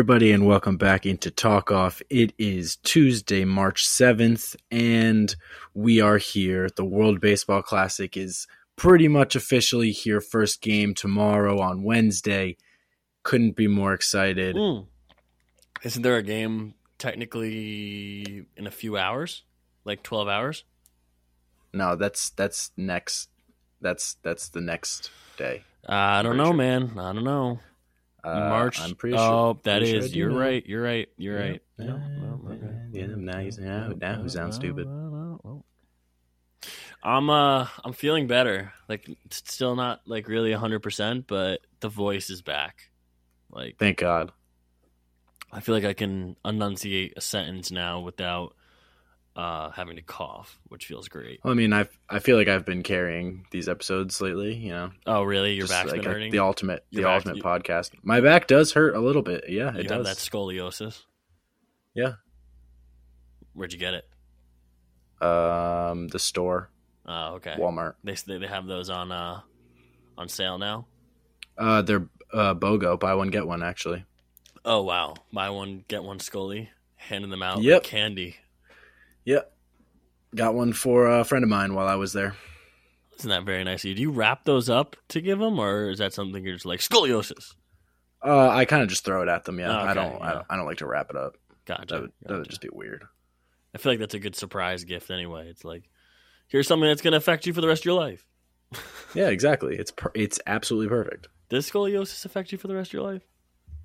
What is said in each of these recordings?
Hello, everybody, and welcome back into Talkoff. It is Tuesday, March 7th, and we are here. The World Baseball Classic is pretty much officially here. First game tomorrow on Wednesday. Couldn't be more excited. Mm. Isn't there a game technically in a few hours? Like 12 hours? No, that's that's next. That's that's the next day. Uh, I don't know, sure. man. I don't know. Uh, March. I'm pretty oh, sure. that pretty is. sure I do you're know. right. You're right. You're Yeah. right. Yeah. No, no, okay. Yeah, now you now, now who sounds stupid. I'm uh I'm feeling better. Like still not like really 100%, but the voice is back. Like Thank God. I feel like I can enunciate a sentence now without uh having to cough, which feels great. Well, I mean, I I feel like I've been carrying these episodes lately. You know, Oh, really? Your Just back's like been a- hurting? the ultimate, Your the back- ultimate you- podcast. My back does hurt a little bit. Yeah, it does. that scoliosis? Yeah. Where'd you get it? Um, the store, Oh, okay. Walmart. They they they have those on uh on sale now. Uh, they're uh BOGO, buy one get one. Actually, Oh wow! Buy one get one Scully, handing them out Yep. like candy. Yep. Got one for a friend of mine while I was there. Isn't that very nice of you? Do you wrap those up to give them, or is that something you're just like scoliosis? Uh, I kind of just throw it at them. Yeah, Oh, I don't, I don't. I don't like to wrap it up. Gotcha. That would, that would just be weird. I feel like that's a good surprise gift anyway. It's like here's something that's going to affect you for the rest of your life. Yeah, exactly. It's per- it's absolutely perfect. Does scoliosis affect you for the rest of your life?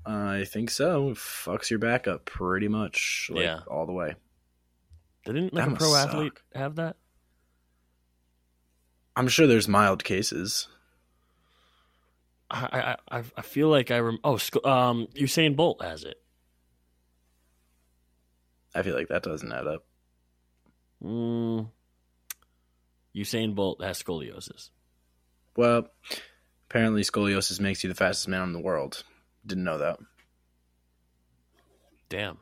I think so. It fucks your back up pretty much, like, Yeah. all the way. Didn't like That a pro athlete suck. have that? I'm sure there's mild cases. I I I, I feel like I rem- oh um Usain Bolt has it. I feel like that doesn't add up. Mm, Usain Bolt has scoliosis. Well, apparently scoliosis makes you the fastest man in the world. Didn't know that. Damn.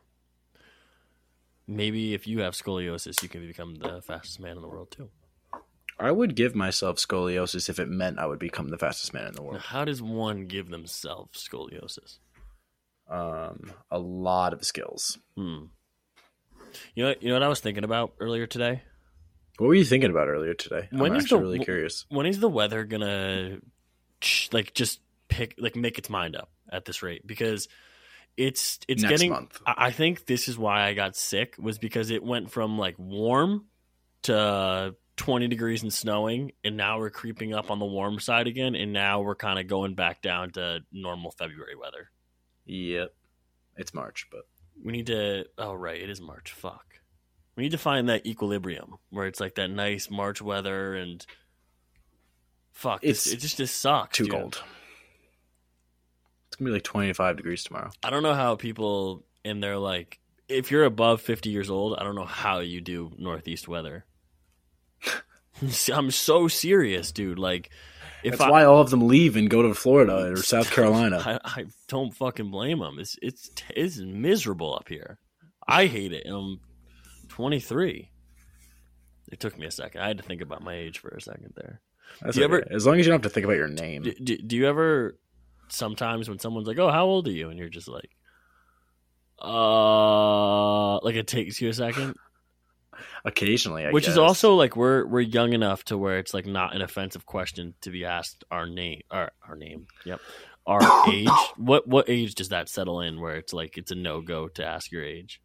Maybe if you have scoliosis, you can become the fastest man in the world too. I would give myself scoliosis if it meant I would become the fastest man in the Now, world. how does one give themselves scoliosis? Um, a lot of skills. Hmm. You know, you know what I was thinking about earlier today. What were you thinking about earlier today? When I'm is actually the- really curious. When is the weather gonna like just pick like make its mind up at this rate? Because it's it's Next getting. month. I think this is why I got sick was because it went from like warm to 20 degrees and snowing, and now we're creeping up on the warm side again, and now we're kind of going back down to normal February weather. Yep. It's March, but We need to. Oh right, it is March. Fuck. We need to find that equilibrium where it's like that nice March weather and. Fuck, It's it's, it just just sucks. too dude. cold. It's gonna be like 25 degrees tomorrow. I don't know how people in their like if you're above 50 years old, I don't know how you do northeast weather. I'm so serious, dude. Like if That's I, why all of them leave and go to Florida or South Carolina. I, I don't fucking blame them. It's it's it's miserable up here. I hate it, and I'm 23. It took me a second. I had to think about my age for a second there. That's Do you okay. ever- as long as you don't have to think about your name. Do, do, do you ever sometimes when someone's like, "Oh, how old are you?" and you're just like, "Uh," like it takes you a second, Occasionally, I which is also like we're we're young enough to where it's like not an offensive question to be asked our name, our our name, yep, our age. What what age does that settle in where it's like it's a no go to ask your age?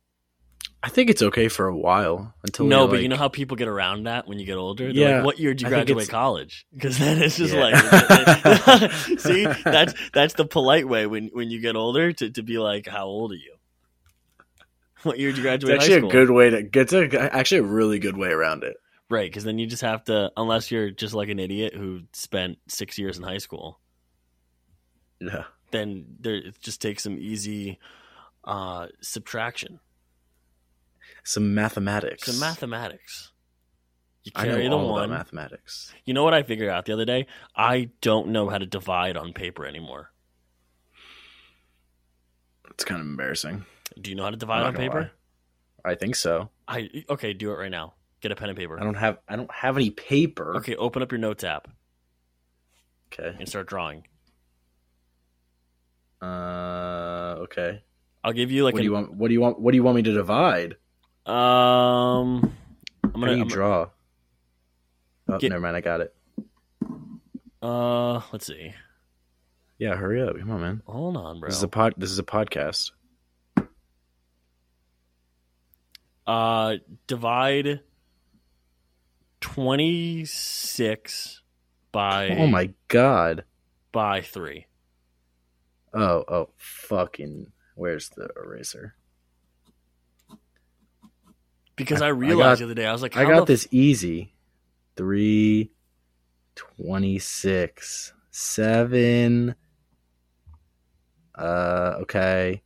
I think it's okay for a while until no, but you know how people get around that when you get older. They're Yeah, like, what year did you graduate college? Because then it's just Yeah. like, see, that's that's the polite way when when you get older to, to be like, how old are you? What year did you it's graduate actually high a good way to. It's a, actually a really good way around it. right? Because then you just have to, unless you're just like an idiot who spent six years in high school, Yeah, then there it just takes some easy uh, subtraction, some mathematics. some mathematics. You I know carry the all one. about mathematics. You know what I figured out the other day? I don't know how to divide on paper anymore. It's kind of embarrassing. Do you know how to divide on paper? lie. I think so. I okay, do it right now. Get a pen and paper. I don't have. I don't have any paper. Okay, open up your notes app Okay. and start drawing. Uh, okay. I'll give you like what do you want? What do you want? What do you want me to divide? Um. I'm gonna. do you I'm- draw? Oh, Get- never mind. I got it. uh, let's see. Yeah, hurry up. Come on, man. Hold on, bro. This is a pod. This is a podcast. Uh, divide twenty six by Oh my god. by three. Oh, oh, fucking. Where's the eraser? Because I- I, I realized got- the other day I was like, I got this easy. Three, twenty-six, seven. Uh, okay.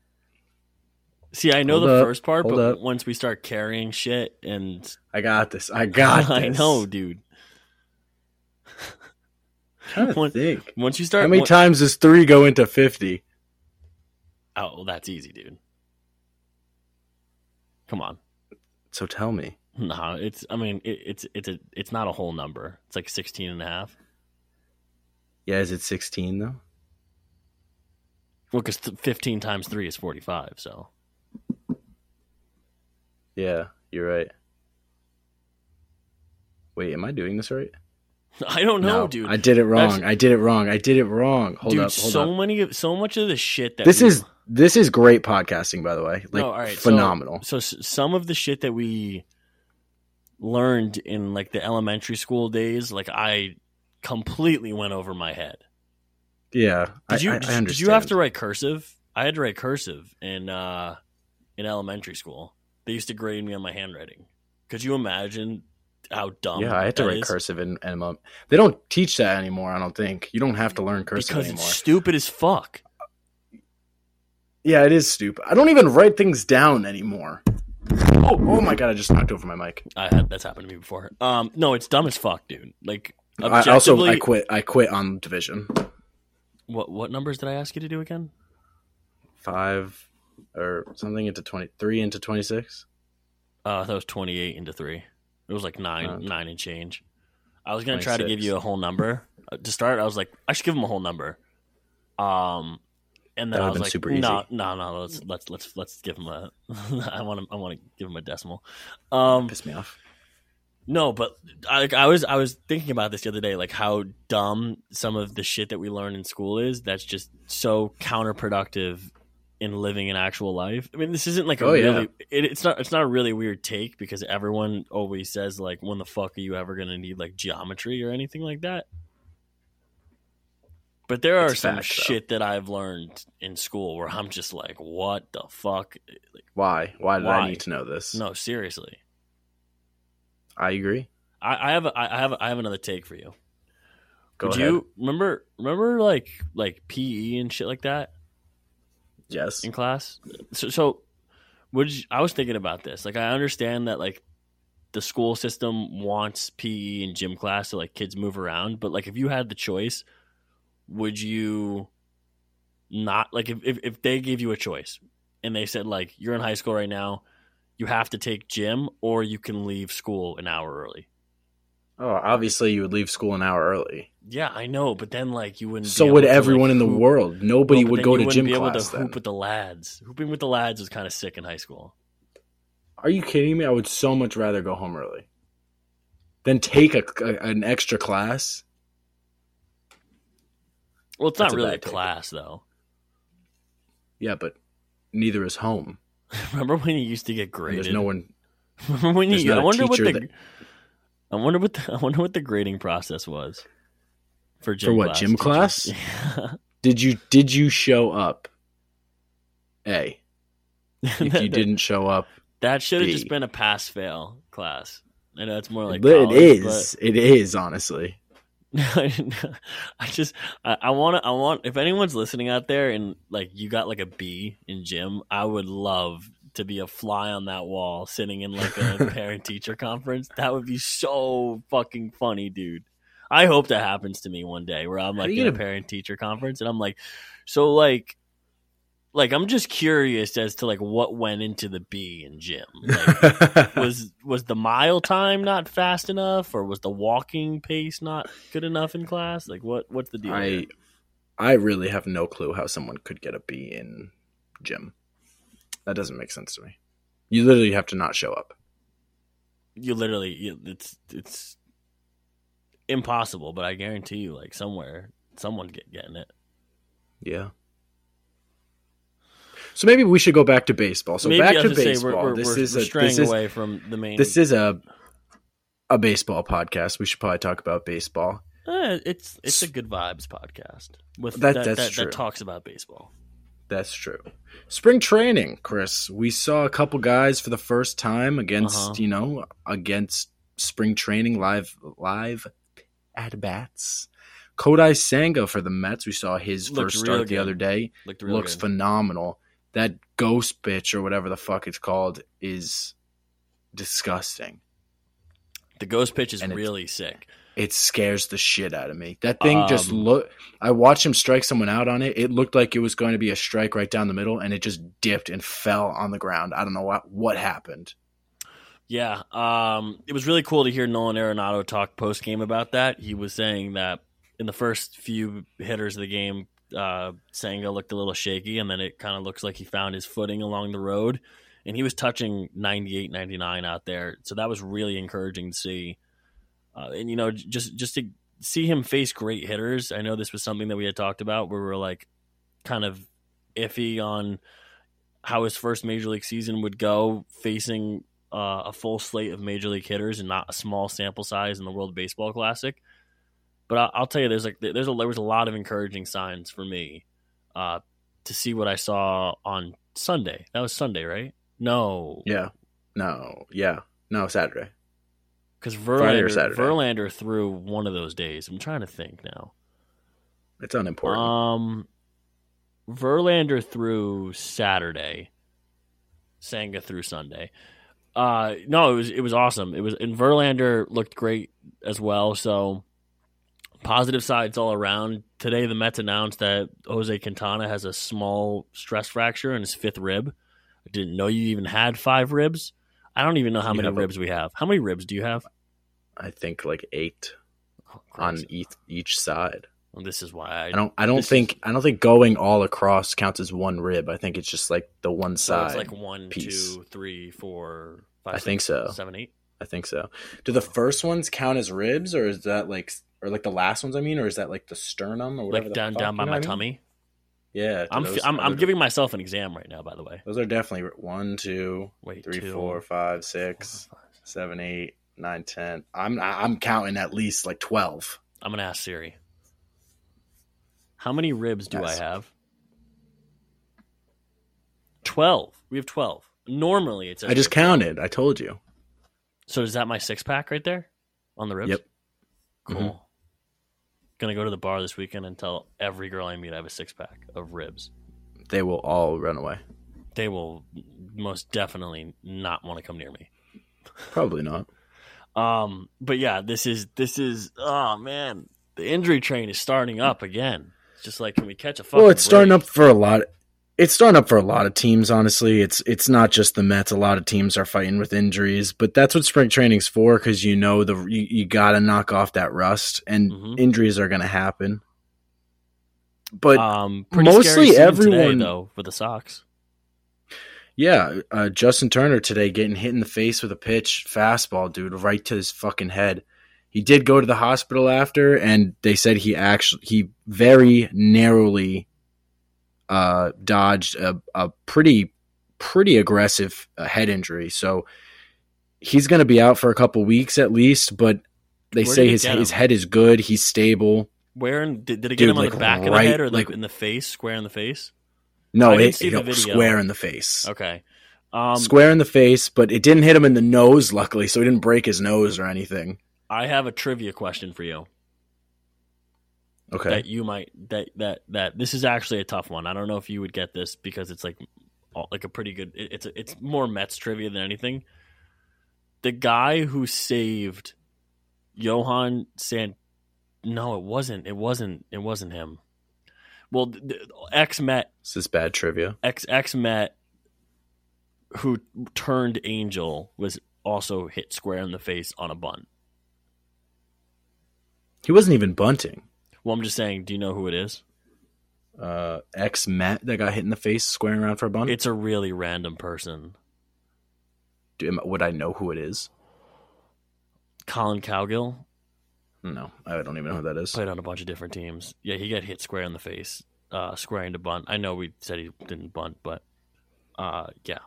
See, I know Hold the up, first part, but up. once we start carrying shit and I got this. I got this. I know, dude. think. Once you start, How many one- times does three go into fifty? Oh, well, that's easy, dude. Come on. So tell me. No, it's. I mean, it, it's it's a it's not a whole number. It's like 16 and a half. Yeah, is it sixteen though? Well, because 15 times three is 45. So Yeah, you're right. Wait, am I doing this right? I don't know, dude. I did it wrong. That's- I did it wrong. I did it wrong. Hold dude, up. Hold so up. many, so much of the shit that This we- is this is great podcasting, by the way. Like No, all right, phenomenal. so s- some of the shit that we learned in like the elementary school days, like I completely went over my head. yeah, Did you I, I, did, did you have to write cursive? I had to write cursive in uh in elementary school. They used to grade me on my handwriting. Could you imagine how dumb? Yeah, I had to write is? cursive and um, they don't teach that anymore. I don't think you don't have to learn cursive because anymore. it's stupid as fuck. Yeah, it is stupid. I don't even write things down anymore. Oh, oh my god! I just knocked over my mic. I had that's happened to me before. Um, no, it's dumb as fuck, dude. Like I also I quit. I quit on division what what numbers did I ask you to do again? five or something into twenty three into twenty six. Uh, that was twenty eight into three. It was like nine, Oh. nine and change. I was gonna try to give you a whole number Uh, to start. I was like, I should give him a whole number. Um, and then That I would've was been like, super no, easy. no, no. Let's let's let's let's give him a. I want to I want to give him a decimal. Um, Piss me off. no, but I, I was I was thinking about this the other day, like how dumb some of the shit that we learn in school is. That's just so counterproductive in living an actual life. I mean, this isn't like a Oh, yeah. really. It, it's not. It's not a really weird take because everyone always says like, "When the fuck are you ever gonna need like geometry or anything like that?" But there are some fact, though. shit that I've learned in school where I'm just like, "What the fuck?" Like, Why? Why did Why? I need to know this? no, seriously. I agree. I, I have a, I have a, I have another take for you. Go Would ahead. you remember remember like like PE and shit like that Yes. in class? So so would you, I was thinking about this. Like I understand that like the school system wants PE and gym class so like kids move around, but like if you had the choice, would you not like if if, if they gave you a choice and they said like you're in high school right now, you have to take gym or you can leave school an hour early. Oh, obviously you would leave school an hour early. Yeah, I know, but then like you wouldn't. So able would to, like, everyone in the hoop- world. Nobody No, would go to gym be able class to then. hoop with the lads. Hooping with the lads was kind of sick in high school. Are you kidding me? I would so much rather go home early than take a, a- an extra class. Well, it's That's not really a class though. Yeah, but neither is home. Remember when you used to get And graded? there's no one. Remember when you? I wonder what the. that- I wonder what the, I wonder what the grading process was for gym For what, class gym class? Yeah. Did you did you show up? A. If you That- didn't show up, that should have just been a pass fail class. I know it's more like it college, is. It is honestly. I just I, I want to I want if anyone's listening out there and like you got like a B in gym, I would love to be a fly on that wall sitting in like a parent teacher conference. That would be so fucking funny, dude. I hope that happens to me one day where I'm like in a- parent teacher conference and I'm like so like like I'm just curious as to like what went into the B in gym. Like was was the mile time not fast enough or was the walking pace not good enough in class like what what's the deal I? I really have no clue how someone could get a B in gym. That doesn't make sense to me. You literally have to not show up. You literally, you, it's it's impossible. But I guarantee you, like somewhere, someone get getting it. Yeah. So maybe we should go back to baseball. So Maybe back to baseball. we're, we're, this we're, is a straying this is away from the main. this is a a baseball podcast. We should probably talk about baseball. Eh, it's it's a good vibes podcast with That- that that, that talks about baseball. That's true. Spring training, Chris. We saw a couple guys for the first time against, Uh-huh. you know, against spring training live live at bats. Kodai Senga for the Mets. We saw his Looked first start the other day. Looked Looks good. phenomenal. That ghost pitch or whatever the fuck it's called is disgusting. the ghost pitch is and really sick. It scares the shit out of me. That thing just Um, look. I watched him strike someone out on it. It looked like it was going to be a strike right down the middle, and it just dipped and fell on the ground. I don't know what what happened. Yeah, um, it was really cool to hear Nolan Arenado talk post game about that. He was saying that in the first few hitters of the game, uh, Senga looked a little shaky, and then it kind of looks like he found his footing along the road, and he was touching 98, 99 out there. So that was really encouraging to see. Uh, and you know, just just to see him face great hitters. I know this was something that we had talked about where we were like kind of iffy on how his first major league season would go facing uh, a full slate of major league hitters and not a small sample size in the World Baseball Classic. But I'll, I'll tell you, there's like there's a, there was a lot of encouraging signs for me uh, to see what I saw on Sunday. That was Sunday, right? No, Yeah. No. Yeah. No. Saturday. because Verlander, Saturday. Verlander threw one of those days. I'm trying to think now. It's unimportant. Um, Verlander threw Saturday. Senga through Sunday. Uh, no, it was it was awesome. It was and Verlander looked great as well. So positive sides all around. Today, the Mets announced that Jose Quintana has a small stress fracture in his fifth rib. I didn't know you even had five ribs. I don't even know how You many have a- ribs we have. How many ribs do you have? I think like eight Oh, on each each side. Well, this is why I, I don't. I don't think. I don't think going all across counts as one rib. I think it's just like the one side. it's like one, piece. two, three, four, five. I think so. Seven, eight. I think so. Do the first ones count as ribs, or is that like, or like the last ones? I mean, or is that like the sternum or whatever? Like down down by my I mean? tummy. Yeah, I'm, those- I'm I'm giving myself an exam right now. By the way. Those are definitely one, two, Wait, three, two, four, five, four, six, five, six. seven, eight, nine, ten. I'm I'm counting at least like twelve. I'm gonna ask Siri. How many ribs do Yes. I have? Twelve. We have twelve. Normally, it's. I just counted. I told you. So is that my six pack right there on the ribs? Yep. Cool. Mhm. Gonna go to the bar this weekend and tell every girl I meet I have a six pack of ribs. They will all run away. They will most definitely not want to come near me. Probably not. Um, but yeah, this is this is oh man, the injury train is starting up again. It's just like, can we catch a fucking? Well, it's starting up for a lot. It's starting up for a lot of teams. Honestly, it's it's not just the Mets. A lot of teams are fighting with injuries, but that's what spring training's for because you know the you, you got to knock off that rust, and Mhm. injuries are going to happen. But um, pretty mostly scene today, everyone- though for the Sox. Yeah, uh, Justin Turner today getting hit in the face with a pitch fastball, dude, right to his fucking head. He did go to the hospital after, and they said he actually he very narrowly uh, dodged a, a pretty pretty aggressive uh, head injury. So he's going to be out for a couple weeks at least. But they Where say his his head is good. He's stable. Where in, did, did it get Dude, him on like, the back of the head or like, like- in the face, square in the face? No, it hit the him video. square in the face. Okay. Um, square in the face, but it didn't hit him in the nose, luckily, so he didn't break his nose or anything. I have a trivia question for you Okay. that you might that that that this is actually a tough one. I don't know if you would get this because it's like like a pretty good. It, it's a, it's more Mets trivia than anything. The guy who saved Johan San, no, it wasn't. It wasn't. It wasn't him. Well, ex Met This is bad trivia. ex ex Met who turned Angel was also hit square in the face on a bunt. He wasn't even bunting. Well, I'm just saying. Do you know who it is? uh, ex Met that got hit in the face squaring around for a bunt? It's a really random person. Do, would I know who it is? Colin Cowgill No, I don't even know who that is. played on a bunch of different teams. Yeah, he got hit square in the face, uh, squaring to bunt. I know we said he didn't bunt, but uh, yeah,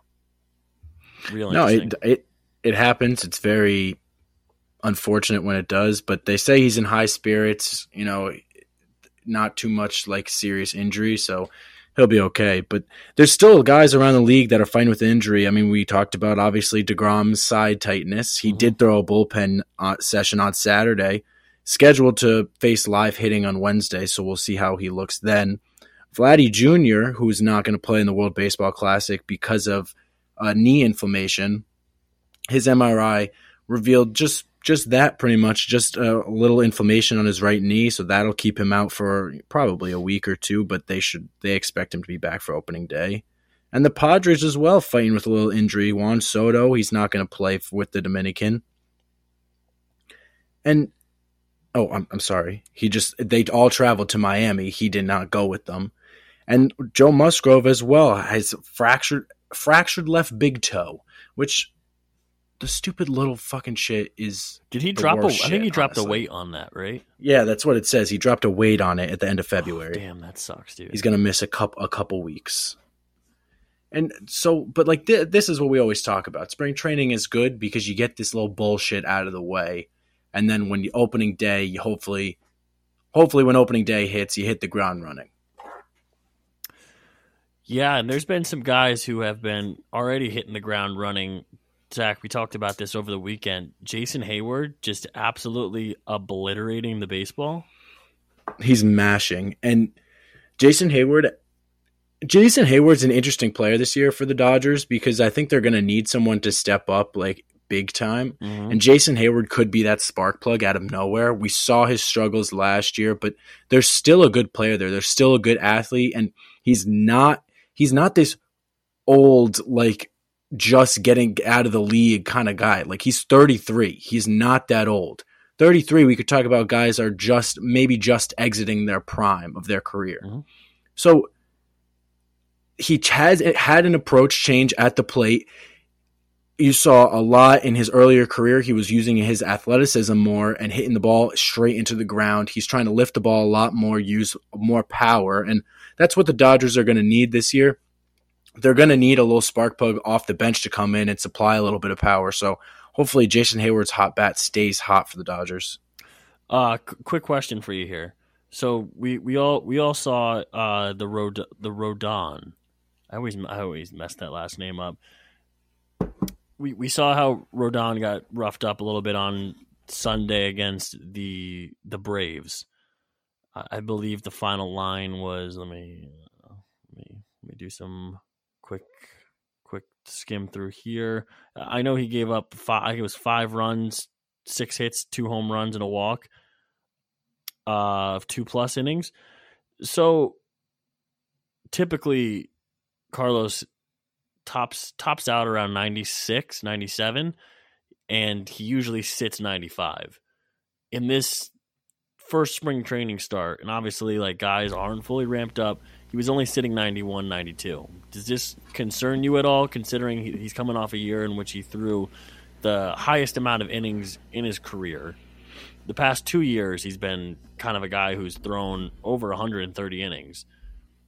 real No, it it it happens. It's very unfortunate when it does, but they say he's in high spirits. You know, not too much like serious injury, so he'll be okay. But there's still guys around the league that are fighting with injury. I mean, we talked about obviously deGrom's side tightness. He Mhm. did throw a bullpen uh, session on Saturday, scheduled to face live hitting on Wednesday, so we'll see how he looks then. Vladdy Jr., who's not going to play in the World Baseball Classic because of uh, knee inflammation. His MRI revealed just just that pretty much, just a little inflammation on his right knee, so that'll keep him out for probably a week or two. But they should they expect him to be back for opening day. And the Padres as well, fighting with a little injury. Juan Soto, he's not going to play with the Dominican. And oh, I'm I'm sorry, he just they all traveled to Miami. He did not go with them. And Joe Musgrove as well has fractured fractured left big toe, which the stupid little fucking shit is. Did he drop? A, I worst think shit, he dropped a weight on that, right? Yeah, that's what it says. He dropped a weight on it at the end of oh, February. Damn, that sucks, dude. He's gonna miss a couple a couple weeks. And so, but like th- this is what we always talk about. Spring training is good because you get this little bullshit out of the way, and then when the opening day, you hopefully, hopefully when opening day hits, you hit the ground running. Yeah, and there's been some guys who have been already hitting the ground running. Zach, we talked about this over the weekend. Jason Heyward just absolutely obliterating the baseball. he's mashing. And Jason Heyward, Jason Heyward's an interesting player this year for the Dodgers because I think they're going to need someone to step up like big time. Mhm. And Jason Heyward could be that spark plug out of nowhere. We saw his struggles last year, but there's still a good player there. There's still a good athlete, and he's not he's not this old like just getting out of the league kind of guy. Like he's 33. He's not that old. 33, we could talk about guys are just maybe just exiting their prime of their career. Mhm. So he has had an approach change at the plate. You saw a lot in his earlier career. He was using his athleticism more and hitting the ball straight into the ground. He's trying to lift the ball a lot more, use more power, and that's what the Dodgers are going to need this year. They're going to need a little spark plug off the bench to come in and supply a little bit of power. So hopefully, Jason Heyward's hot bat stays hot for the Dodgers. Uh, qu- quick question for you here. So we, we all we all saw uh, the road the Rodon. I always I always mess that last name up. We we saw how Rodon got roughed up a little bit on Sunday against the the Braves. I, I believe the final line was let me uh, let me let me do some quick quick skim through here. I know he gave up five. It was five runs, six hits, two home runs, and a walk uh, of two plus innings. So typically, Carlos tops tops out around 96, 97, and he usually sits 95. In this first spring training start, and obviously, like guys aren't fully ramped up, he was only sitting 91, 92. Does this concern you at all, considering he- he's coming off a year in which he threw the highest amount of innings in his career? the past two years he's been kind of a guy who's thrown over 130 innings.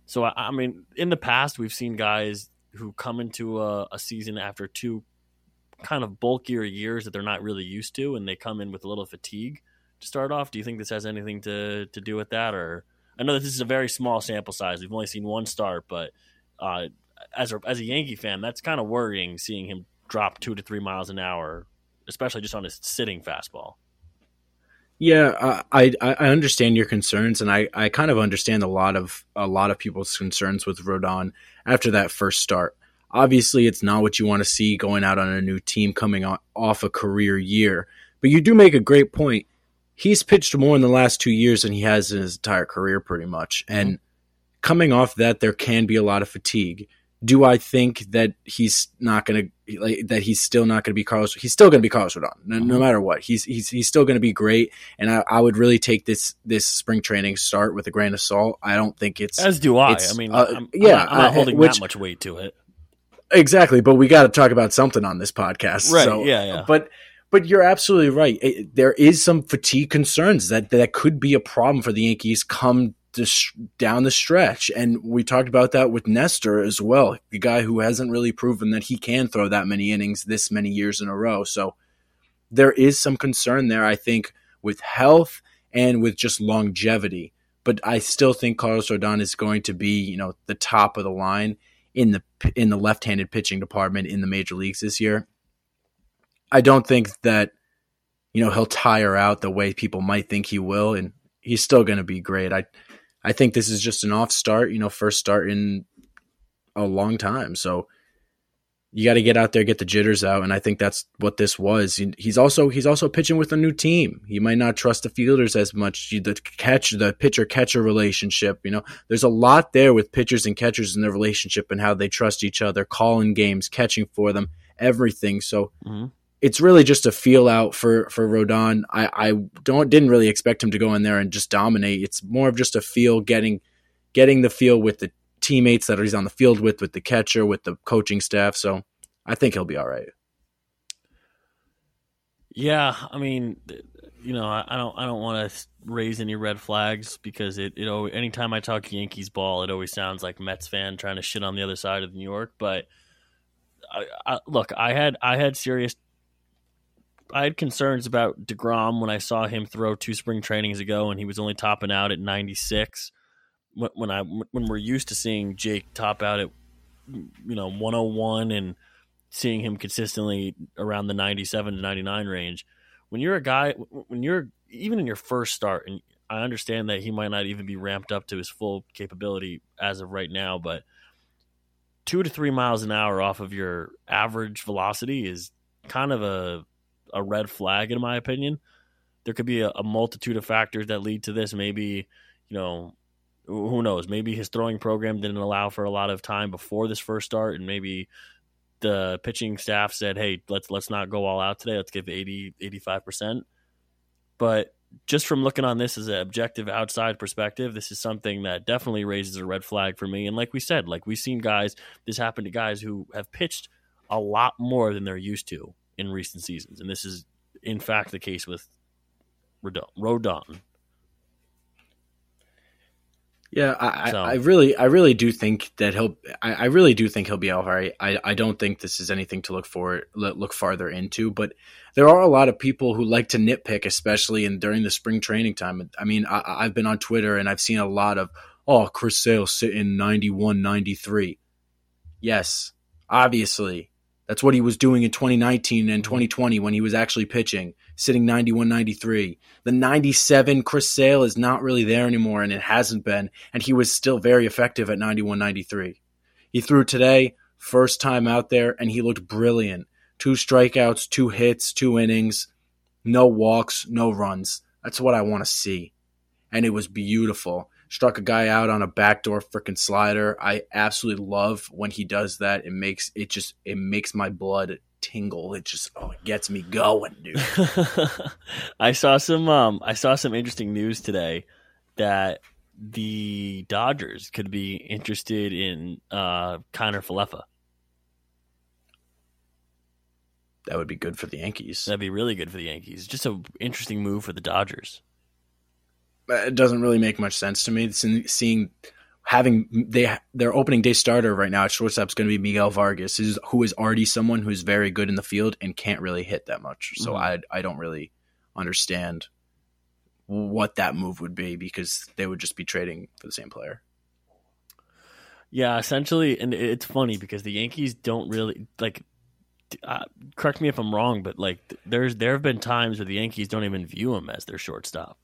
So I, I mean, in the past we've seen guys who come into a, a season after two kind of bulkier years that they're not really used to, and they come in with a little fatigue to start off. Do you think this has anything to to do with that, or I know that this is a very small sample size. We've only seen one start, but uh, as a as a Yankee fan, that's kind of worrying seeing him drop two to three miles an hour, especially just on his sitting fastball. Yeah, I, I I understand your concerns, and I, I kind of understand a lot of a lot of people's concerns with Rodon after that first start. Obviously, it's not what you want to see going out on a new team coming off a career year. But you do make a great point. He's pitched more in the last two years than he has in his entire career, pretty much. And coming off that, there can be a lot of fatigue. Do I think that he's not going to like that he's still not going to be Carlos? He's still going to be Carlos Rodon, no, no, matter what. He's he's he's still going to be great, and I, I, would really take this this spring training start with a grain of salt. I don't think it's as do I. I mean, uh, I'm, yeah, I'm not, I'm not holding which, that much weight to it. Exactly, but we got to talk about something on this podcast, right? So, yeah, yeah. But but you're absolutely right. It, there is some fatigue concerns that that could be a problem for the Yankees come this, down the stretch. And we talked about that with Nestor as well, the guy who hasn't really proven that he can throw that many innings this many years in a row. So there is some concern there, I think, with health and with just longevity. But I still think Carlos Rodon is going to be, you know, the top of the line in the in the left-handed pitching department in the major leagues this year. I don't think that you know he'll tire out the way people might think he will, and he's still going to be great. I I think this is just an off start, you know, first start in a long time. So you got to get out there, get the jitters out, and I think that's what this was. He's also he's also pitching with a new team. He might not trust the fielders as much. The catch, the pitcher catcher relationship. You know, there's a lot there with pitchers and catchers in their relationship and how they trust each other, calling games, catching for them, everything. So mm-hmm it's really just a feel out for for Rodon. I, I don't didn't really expect him to go in there and just dominate. It's more of just a feel getting getting the feel with the teammates that he's on the field with, with the catcher, with the coaching staff. So I think he'll be all right. Yeah, I mean, you know, I, I don't I don't want to raise any red flags because it you know anytime I talk Yankees ball, it always sounds like Mets fan trying to shit on the other side of New York, but. I, I, look, I had I had serious I had concerns about deGrom when I saw him throw two spring trainings ago, and he was only topping out at 96. When I when we're used to seeing Jake top out at you know 101 and seeing him consistently around the 97 to 99 range, when you're a guy when you're even in your first start, and I understand that he might not even be ramped up to his full capability as of right now, but two to three miles an hour off of your average velocity is kind of a a red flag in my opinion. There could be a, a multitude of factors that lead to this. Maybe you know who knows? Maybe his throwing program didn't allow for a lot of time before this first start, and maybe the pitching staff said, "Hey, let's let's not go all out today. Let's give 80 85 percent." But just from looking on this as an objective outside perspective, this is something that definitely raises a red flag for me. And like we said, like we've seen guys, this happened to guys who have pitched a lot more than they're used to in recent seasons, and this is in fact the case with Rodon. Yeah, I, so. I, really, I really do think that he'll. I, I, really do think he'll be all right. I, I don't think this is anything to look for, look farther into. But there are a lot of people who like to nitpick, especially in during the spring training time. I mean, I, have been on Twitter and I've seen a lot of, oh, Chris Sale sitting 91, 93. Yes, obviously, that's what he was doing in 2019 and mm-hmm. 2020 when he was actually pitching, sitting 91 93. The 97 Chris Sale is not really there anymore, and it hasn't been, and he was still very effective at 91 93. He threw today, first time out there, and he looked brilliant. Two strikeouts, two hits, two innings, no walks, no runs. That's what I want to see. And it was beautiful struck a guy out on a backdoor freaking slider. I absolutely love when he does that. It makes it just it makes my blood tingle. It just oh, it gets me going, dude. I saw some um I saw some interesting news today that the Dodgers could be interested in uh Kiner Falefa. That would be good for the Yankees. That'd be really good for the Yankees. Just an interesting move for the Dodgers it doesn't really make much sense to me. Seeing having they their opening day starter right now at shortstop is going to be Miguel Vargas, who is already someone who's very good in the field and can't really hit that much. So mm-hmm. I I don't really understand what that move would be because they would just be trading for the same player. Yeah, essentially, and it's funny because the Yankees don't really like. Uh, correct me if I'm wrong, but like, there's there have been times where the Yankees don't even view him as their shortstop.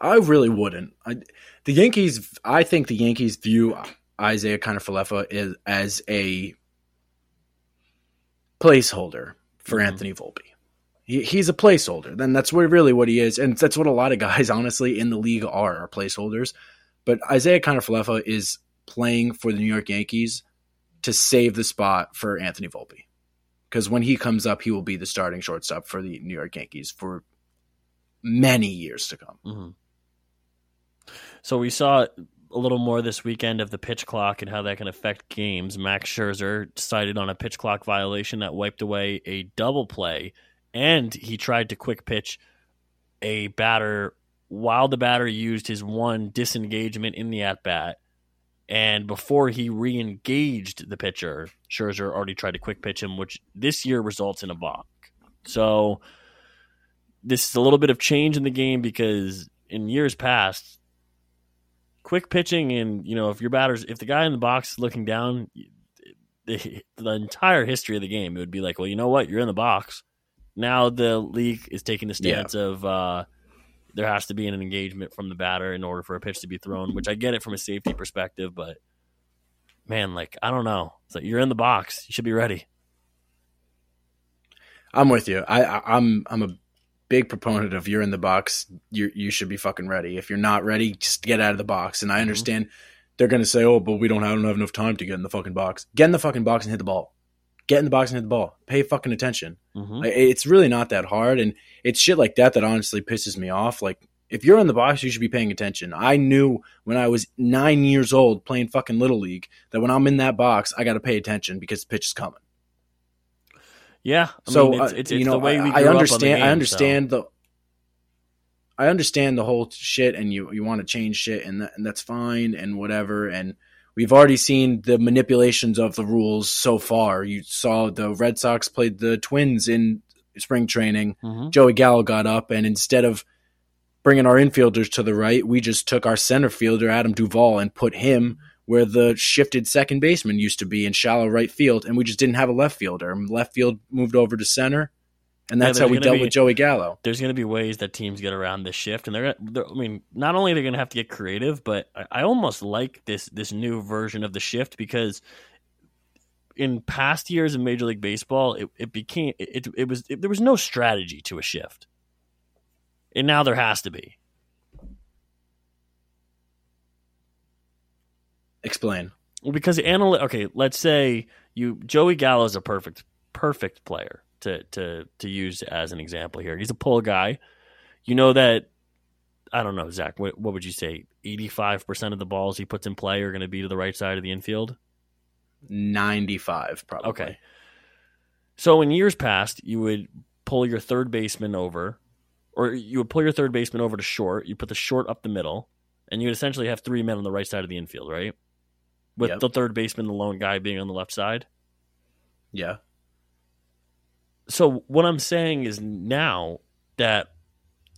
I really wouldn't. I, the Yankees, I think the Yankees view Isiah Kiner-Falefa as, as a placeholder for mm-hmm. Anthony Volpe. He, he's a placeholder. Then that's what, really what he is, and that's what a lot of guys, honestly, in the league are, are placeholders. But Isiah Kiner-Falefa is playing for the New York Yankees to save the spot for Anthony Volpe. Because when he comes up, he will be the starting shortstop for the New York Yankees for many years to come. Mm-hmm. So we saw a little more this weekend of the pitch clock and how that can affect games. Max Scherzer decided on a pitch clock violation that wiped away a double play, and he tried to quick pitch a batter while the batter used his one disengagement in the at bat. And before he re engaged the pitcher, Scherzer already tried to quick pitch him, which this year results in a balk. So this is a little bit of change in the game because in years past, quick pitching and you know if your batters if the guy in the box is looking down the, the entire history of the game it would be like well you know what? You're in the box. Now the league is taking the stance yeah. of uh, there has to be an engagement from the batter in order for a pitch to be thrown which i get it from a safety perspective but man like i don't know. It's like you're in the box. You should be ready. I'm with you. I, I i'm i'm a big proponent of you're in the box, you you should be fucking ready. If you're not ready, just get out of the box. And I mm-hmm. understand mm-hmm. they're gonna say, "Oh, but we don't have, don't have enough time to get in the fucking box." Get in the fucking box and hit the ball. Get in the box and hit the ball. Pay fucking attention. Mm-hmm. It's really not that hard, and it's shit like that that honestly pisses me off. Like if you're in the box, you should be paying attention. I knew when I was nine years old playing fucking little league that when I'm in that box, I got to pay attention because the pitch is coming. Yeah. I so mean, it's, it's, it's you know, the way we I understand. Game, I understand so. the. I understand the whole shit, and you you want to change shit, and, that, and that's fine, and whatever. And we've already seen the manipulations of the rules so far. You saw the Red Sox played the Twins in spring training. Mm-hmm. Joey Gallo got up, and instead of bringing our infielders to the right, we just took our center fielder Adam Duvall and put him where the shifted second baseman used to be in shallow right field, and we just didn't have a left fielder. Left field moved over to center, and that's yeah, how we dealt be, with Joey Gallo. There's going to be ways that teams get around this shift, and they're, they're I mean, not only they're going to have to get creative, but I, I almost like this this new version of the shift because in past years in Major League Baseball, it, it became it, it, it was it, there was no strategy to a shift, and now there has to be. Explain. Well, because analy- okay, let's say you Joey Gallo is a perfect perfect player to to to use as an example here. He's a pull guy. You know that I don't know, Zach. What, what would you say? Eighty five percent of the balls he puts in play are going to be to the right side of the infield. Ninety five, probably. Okay. So in years past, you would pull your third baseman over, or you would pull your third baseman over to short. You put the short up the middle, and you would essentially have three men on the right side of the infield, right? With yep. the third baseman, the lone guy being on the left side. Yeah. So what I'm saying is now that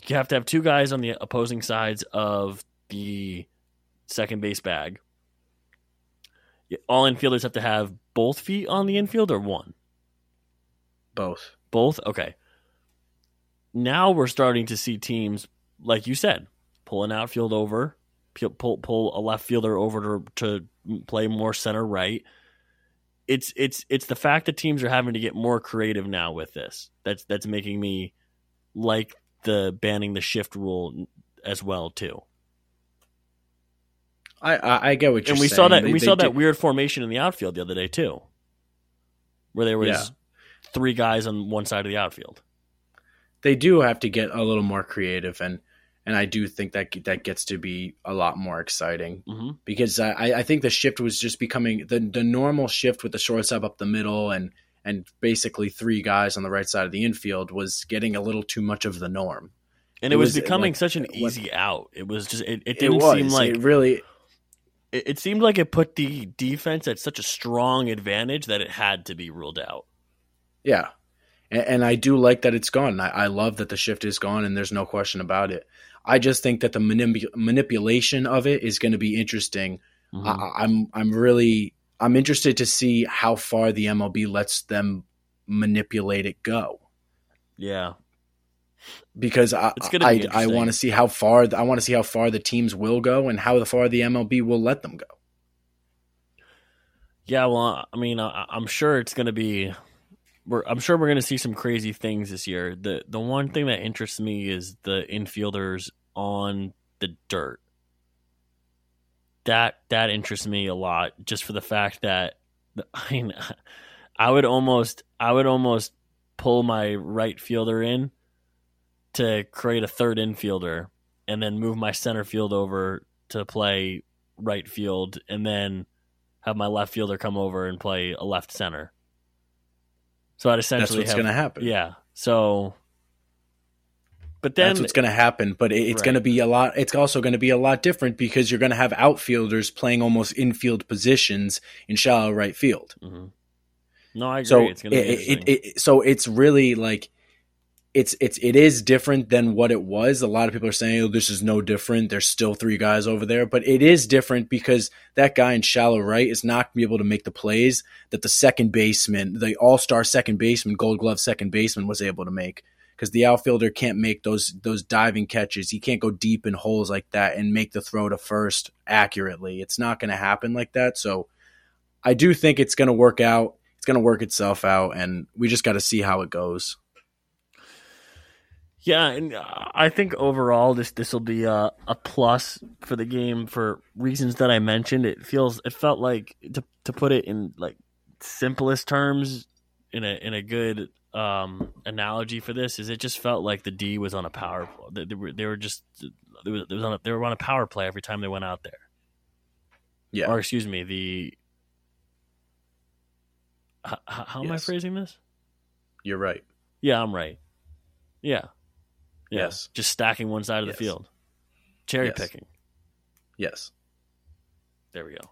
you have to have two guys on the opposing sides of the second base bag. All infielders have to have both feet on the infield or one? Both. Both? Okay. Now we're starting to see teams, like you said, pull an outfield over, pull pull a left fielder over to, to play more center right. It's it's it's the fact that teams are having to get more creative now with this. That's that's making me like the banning the shift rule as well too. I I, I get what you're and we saying. saw that they, we saw that weird formation in the outfield the other day too, where there was yeah. three guys on one side of the outfield. They do have to get a little more creative, and and I do think that that gets to be a lot more exciting mm-hmm. because I, I think the shift was just becoming the the normal shift with the shortstop up the middle and and basically three guys on the right side of the infield was getting a little too much of the norm. And it, it was, was, becoming like, such an easy out. It was just it, it didn't it seem like it really it, it seemed like it put the defense at such a strong advantage that it had to be ruled out. Yeah. And, and I do like that it's gone. I, I love that the shift is gone and there's no question about it. I just think that the manip- manipulation of it is going to be interesting. Mm-hmm. I, I'm I'm really I'm interested to see how far the MLB lets them manipulate it go. Yeah, because I I, I want to see how far I want to see how far the teams will go and how far the MLB will let them go. Yeah, well, I mean, I, am sure it's going to be. I'm sure we're going to see some crazy things this year. the The one thing that interests me is the infielders on the dirt. that that interests me a lot, just for the fact that I mean, I would almost I would almost pull my right fielder in to create a third infielder, and then move my center field over to play right field, and then have my left fielder come over and play a left center. So I'd essentially That's what's going to happen. yeah. So, but then That's what's going to happen, but it- it's Right. going to be a lot. It's also going to be a lot different because you're going to have outfielders playing almost infield positions in shallow right field. Mhm. no, I agree. So it's going to be it, interesting. it, it, so it's really like it's it's it is different than what it was. A lot of people are saying, "Oh, this is no different." There's still three guys over there, but it is different because that guy in shallow right is not going to be able to make the plays that the second baseman, the All Star second baseman, Gold Glove second baseman, was able to make. Because the outfielder can't make those those diving catches. He can't go deep in holes like that and make the throw to first accurately. It's not going to happen like that. So I do think it's going to work out. It's going to work itself out, and we just got to see how it goes. Yeah, and uh, I think overall this this will be a, a plus for the game for reasons that I mentioned. It feels it felt like to to put it in like simplest terms in a in a good um, analogy for this is it just felt like the D was on a power they, they were they were just they was, they was on a, they were on a power play every time they went out there. Yeah. Or excuse me, the h- h- how am I phrasing this? You're right. Yeah, I'm right. Yeah. Yeah. Yes. Just stacking one side of Yes. the field. Cherry Yes. picking. Yes. There we go.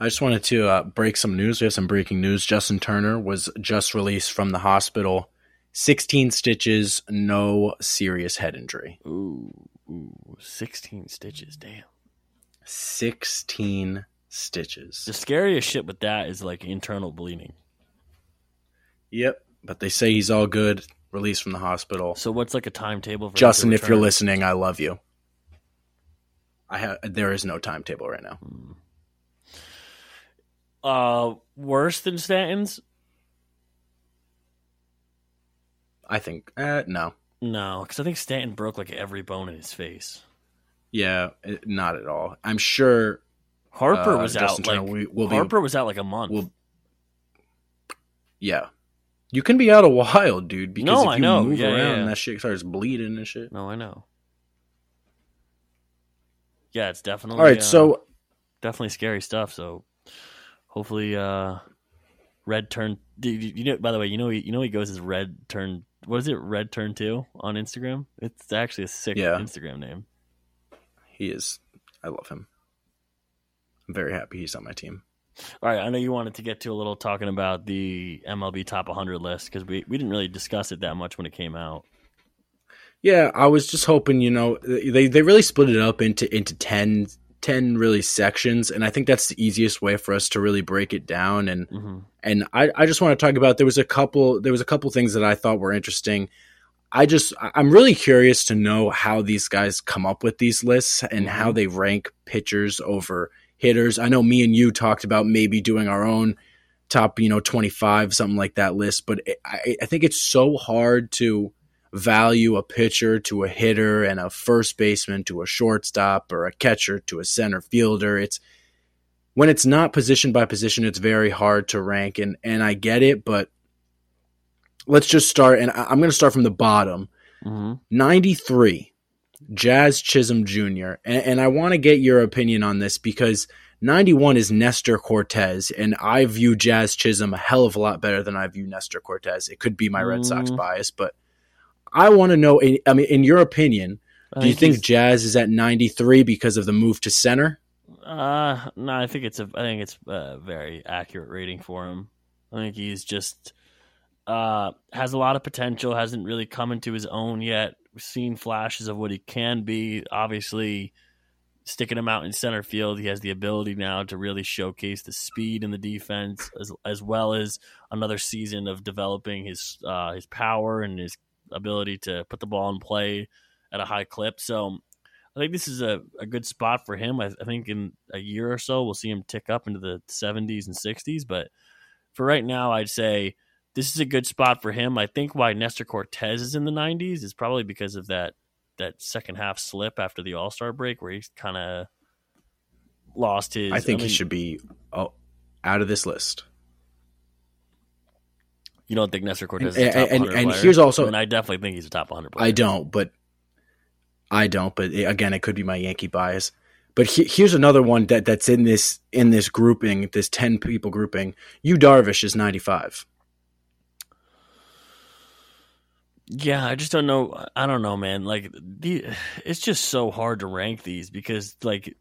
I just wanted to uh, break some news. We have some breaking news. Justin Turner was just released from the hospital. 16 stitches, no serious head injury. Ooh, ooh, 16 stitches. Damn. 16 stitches. The scariest shit with that is like internal bleeding. Yep. But they say he's all good, released from the hospital. So what's like a timetable for Justin, if you're listening, I love you. I have there is no timetable right now. Uh, worse than Stanton's? I think uh, no. No, because I think Stanton broke like every bone in his face. Yeah, it- not at all. I'm sure Harper uh, was Justin out Turner like we- will be Harper was out like a month. will Yeah. You can be out a while, dude, because No, if I you know. move Yeah, yeah, around yeah. that shit starts bleeding and shit. no, I know. Yeah, it's definitely All right, uh, so definitely scary stuff. So hopefully, uh, red turn. You, know, by the way, you know, he, you know, he goes as red turn. What is it? Red turn two on Instagram. It's actually a sick Yeah. Instagram name. he is I love him. I'm very happy he's on my team. All right, I know you wanted to get to a little talking about the MLB top 100 list because we we didn't really discuss it that much when it came out. Yeah, I was just hoping, you know, they they really split it up into into 10, 10 really sections, and I think that's the easiest way for us to really break it down. And hmm and I, I just want to talk about there was a couple there was a couple things that I thought were interesting. I just I'm really curious to know how these guys come up with these lists and how they rank pitchers over hitters. I know me and you talked about maybe doing our own top, you know, 25 something like that list, but I I think it's so hard to value a pitcher to a hitter and a first baseman to a shortstop or a catcher to a center fielder. It's when it's not position by position, it's very hard to rank, and and I get it, but let's just start. And I- I'm going to start from the bottom. hmm 93, Jazz Chisholm Jr. And, and I want to get your opinion on this because 91 is Nestor Cortes, and I view Jazz Chisholm a hell of a lot better than I view Nestor Cortes. It could be my Red Sox Mm. bias, but I want to know. I mean, in your opinion, I do you think Jazz is at 93 because of the move to center? Uh, no, I think it's a. I think it's a very accurate rating for him. I think he's just uh has a lot of potential. Hasn't really come into his own yet. Seen flashes of what he can be. Obviously, sticking him out in center field, he has the ability now to really showcase the speed in the defense, as as well as another season of developing his uh, his power and his ability to put the ball in play at a high clip. So I think this is a, a good spot for him. I, I think in a year or so, we'll see him tick up into the 70s and 60s. But for right now, I'd say this is a good spot for him. I think why Nestor Cortes is in the 90s is probably because of that that second half slip after the All Star break, where he kind of lost his. I think mean, he should be oh, out of this list. You don't think Nestor Cortes And- is a top and- 100 and player? here's also- I, mean, I definitely think he's a top 100 player. I don't, but I don't. But again, it could be my Yankee bias. But he, here's another one that, that's in this in this grouping, this ten people grouping. Yu Darvish is 95. Yeah, I just don't know. I don't know, man. Like the, it's just so hard to rank these because like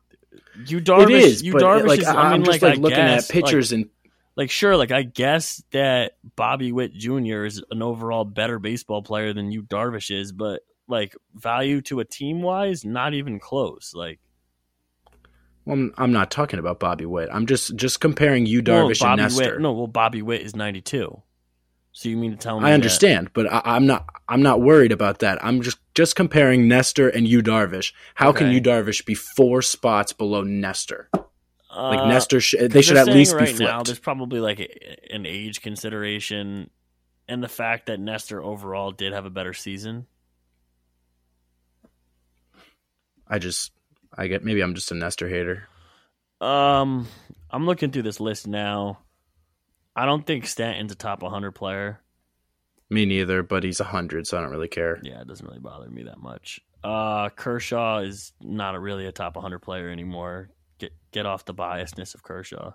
Yu Darvish, is, Yu Darvish like is. I, mean, am just like, like, looking guess, at pictures like, and like sure, like I guess that Bobby Witt Jr. is an overall better baseball player than Yu Darvish is, but like value to a team wise, not even close. Like well, I'm, I'm not talking about Bobby Witt. I'm just just comparing you well, Darvish Bobby and Nestor. Witt, no, well Bobby Witt is ninety two. So you mean to tell me? I that- understand, but I, I'm not. I'm not worried about that. I'm just just comparing Nestor and Yu Darvish. How can Okay. Yu Darvish be four spots below Nestor? Like Uh, Nestor, sh- they should at least be flipped. now. There's probably like a, an age consideration, and the fact that Nestor overall did have a better season. I just, I get maybe I'm just a Nestor hater. Um, I'm looking through this list now. I don't think Stanton's a top 100 player. Me neither, but he's hundred, so I don't really care. Yeah, it doesn't really bother me that much. Uh, Kershaw is not a, really a top 100 player anymore. Get get off the biasness of Kershaw.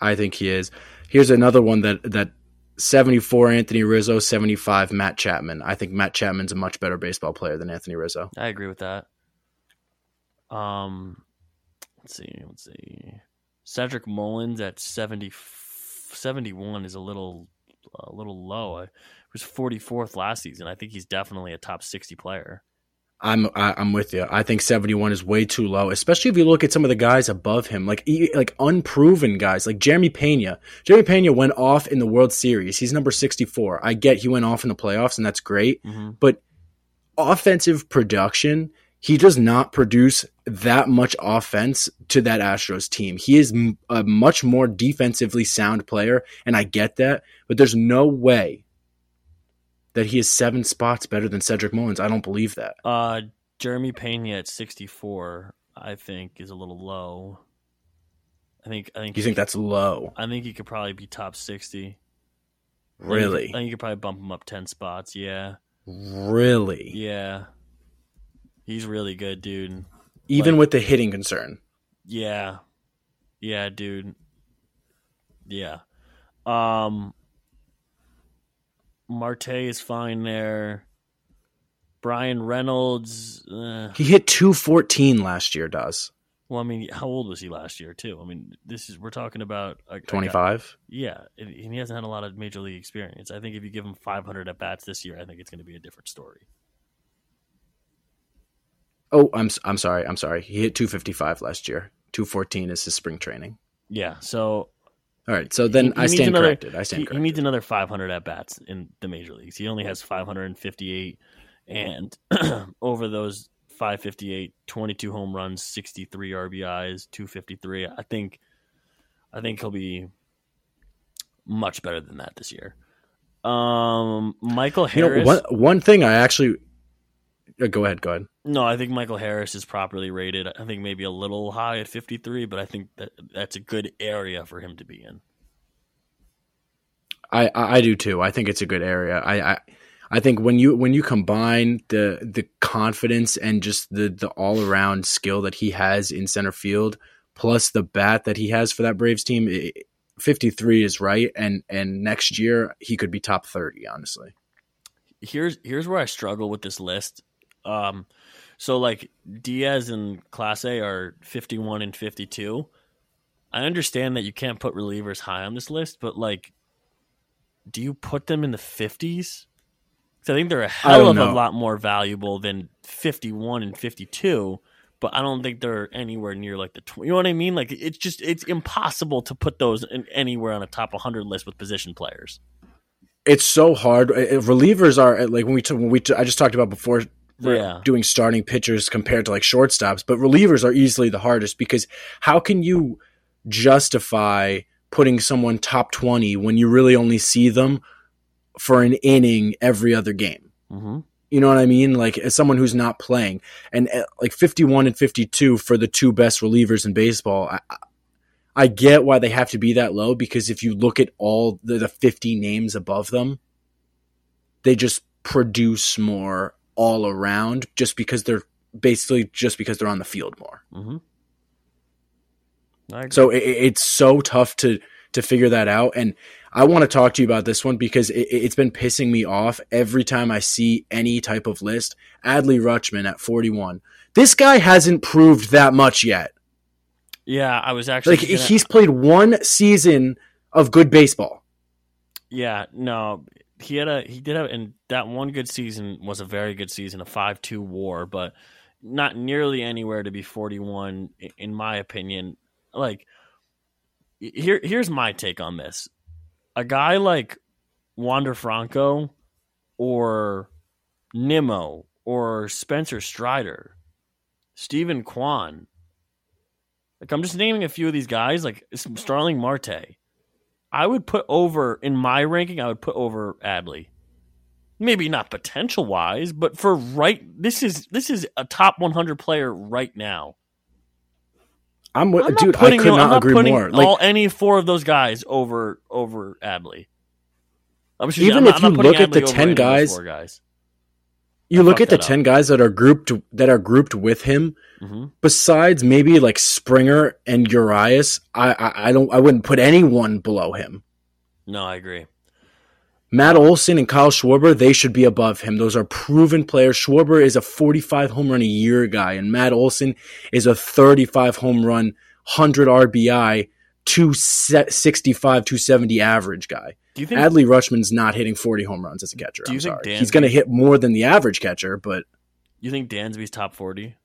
I think he is. Here's another one that that 74 Anthony Rizzo, 75 Matt Chapman. I think Matt Chapman's a much better baseball player than Anthony Rizzo. I agree with that. Um, let's see, let's see. Cedric Mullins at 70, 71 is a little a little low. I was 44th last season. I think he's definitely a top 60 player. I'm I, I'm with you. I think 71 is way too low, especially if you look at some of the guys above him, like like unproven guys, like Jeremy Pena. Jeremy Pena went off in the World Series. He's number 64. I get he went off in the playoffs, and that's great. Mm-hmm. But offensive production, he does not produce that much offense to that Astros team. He is a much more defensively sound player, and I get that. But there's no way that he is seven spots better than Cedric Mullins. I don't believe that. Uh, Jeremy Pena at 64, I think, is a little low. I think I think You think that's low? I think he could probably be top 60. I think- Really? I think you could probably bump him up 10 spots. Yeah. Really? Yeah. He's really good, dude. Even Like- with the hitting concern. Yeah. Yeah, dude. Yeah. Um Marte is fine there. Brian Reynolds, uh, He hit 214 last year, does. well, I mean, how old was he last year too? I mean, this is we're talking about a, a 25? yeah, and he hasn't had a lot of major league experience. I think if you give him 500 at bats this year, I think it's going to be a different story. Oh, I'm I'm sorry. I'm sorry. He hit 255 last year. 214 is his spring training. Yeah, so All right. So then He- he I stand another- corrected. I stand he, he needs another 500 at bats in the major leagues. He only has 558, and over those 558, 22 home runs, 63 RBIs, 253. I think, I think he'll be much better than that this year. Um, Michael you know, Harris. one one thing I actually go ahead. Go ahead. No, I think Michael Harris is properly rated. I think maybe a little high at 53, but I think that that's a good area for him to be in. I, I do too. I think it's a good area. I, I I think when you when you combine the the confidence and just the the all around skill that he has in center field, plus the bat that he has for that Braves team, it, 53 is right. And and next year he could be top 30. Honestly, here's here's where I struggle with this list. Um, so like Diaz and Clase are 51 and 52. I understand that you can't put relievers high on this list, but like, do you put them in the 50s? 'Cause I think they're a hell of a lot more valuable than 51 and 52. But I don't think they're anywhere near like the tw- you know what I mean. Like it's just it's impossible to put those in anywhere on a top 100 list with position players. it's so hard. Uh, uh, Relievers are uh, like when we t- when we t- I just talked about before. Yeah. doing starting pitchers compared to like shortstops, but relievers are easily the hardest because how can you justify putting someone top 20 when you really only see them for an inning every other game? Mm-hmm. You know what I mean? Like as someone who's not playing, and uh, like 51 and 52 for the two best relievers in baseball. I, I get why they have to be that low because if you look at all the, the 50 names above them, they just produce more all around just because they're basically just because they're on the field more. Mm-hmm. So it, it's so tough to to figure that out. And I want to talk to you about this one because it, it's been pissing me off every time I see any type of list. Adley Rutschman at 41. This guy hasn't proved that much yet. Yeah, I was actually like gonna... he's played one season of good baseball. Yeah, no, he had a he did have and that one good season was a very good season, a five two WAR, but not nearly anywhere to be forty one in my opinion. Like here here's my take on this. A guy like Wander Franco or Nimmo or Spencer Strider, Steven Kwan. Like I'm just naming a few of these guys, like Starling Marte. I would put over in my ranking. I would put over Adley. Maybe not potential wise, but for right, this is this is a top 100 player right now. I'm, I'm dude. I could not, not agree more. Like, all any four of those guys over over Adley. I'm just, even I'm if not, you look at the ten guys, guys, you look at the ten up. guys that are grouped that are grouped with him. Mm-hmm. Besides maybe like Springer and Urias, I, I I don't I wouldn't put anyone below him. No, I agree. Matt Olson and Kyle Schwarber, they should be above him. Those are proven players. Schwarber is a 45 home run a year guy, and Matt Olson is a 35 home run, 100 RBI, 265, 270 average guy. Do you think Adley Rutschman's not hitting 40 home runs as a catcher? Do you I'm think sorry. He's going to hit more than the average catcher, but. You think Dansby's top 40?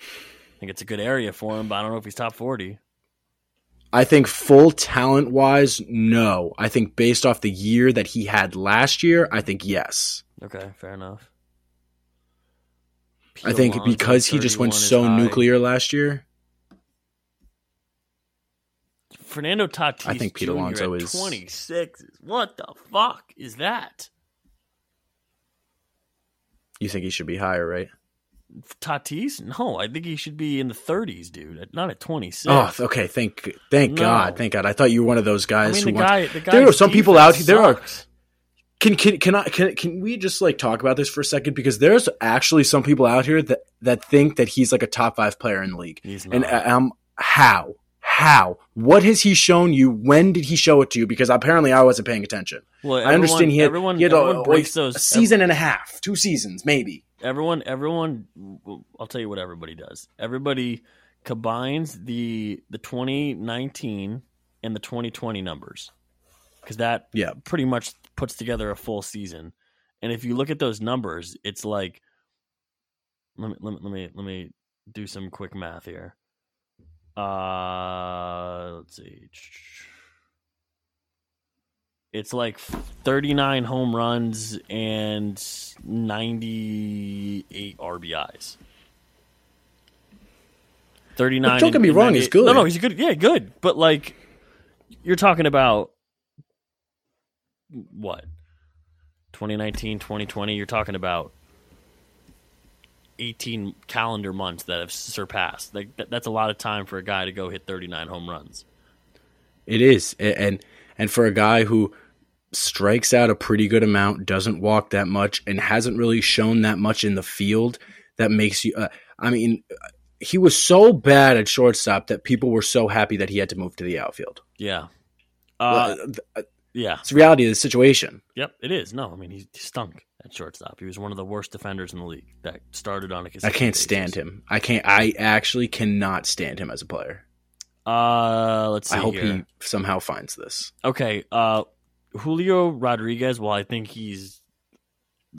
I think it's a good area for him, but I don't know if he's top 40. I think full talent wise, no. I think based off the year that he had last year, I think yes. Okay, fair enough. I think because he just went so high. nuclear last year. Fernando Tatis. I think Pete Jr. Alonso is 26. What the fuck is that? You think he should be higher, right? Tatis? No, I think he should be in the 30s, dude. Not at 26. Oh, okay. Thank, thank no. God, thank God. I thought you were one of those guys I mean, who. The guy, the there are some people out here. There are. Can can can I can can we just like talk about this for a second because there's actually some people out here that that think that he's like a top five player in the league. He's not. And um, how how what has he shown you? When did he show it to you? Because apparently I wasn't paying attention. Well, everyone, I understand he had, everyone, he had everyone a, breaks those a season every, and a half, two seasons maybe everyone everyone I'll tell you what everybody does. Everybody combines the the 2019 and the 2020 numbers because that yeah pretty much puts together a full season. And if you look at those numbers, it's like let me let me let me, let me do some quick math here. Uh, let's see. It's like 39 home runs and 98 RBIs. 39. But don't get me wrong, he's good. No, no, he's good. Yeah, good. But like, you're talking about what? 2019, 2020, you're talking about 18 calendar months that have surpassed. Like that's a lot of time for a guy to go hit 39 home runs. It is. And and for a guy who strikes out a pretty good amount, doesn't walk that much, and hasn't really shown that much in the field. That makes you. Uh, I mean, he was so bad at shortstop that people were so happy that he had to move to the outfield. Yeah. Uh, uh, yeah. It's the reality of the situation. Yep, it is. No, I mean, he stunk at shortstop. He was one of the worst defenders in the league that started on a I can't basis. stand him. I can't. I actually cannot stand him as a player. Uh, let's see. I hope here. he somehow finds this. Okay. Uh, Julio Rodriguez, Well, I think he's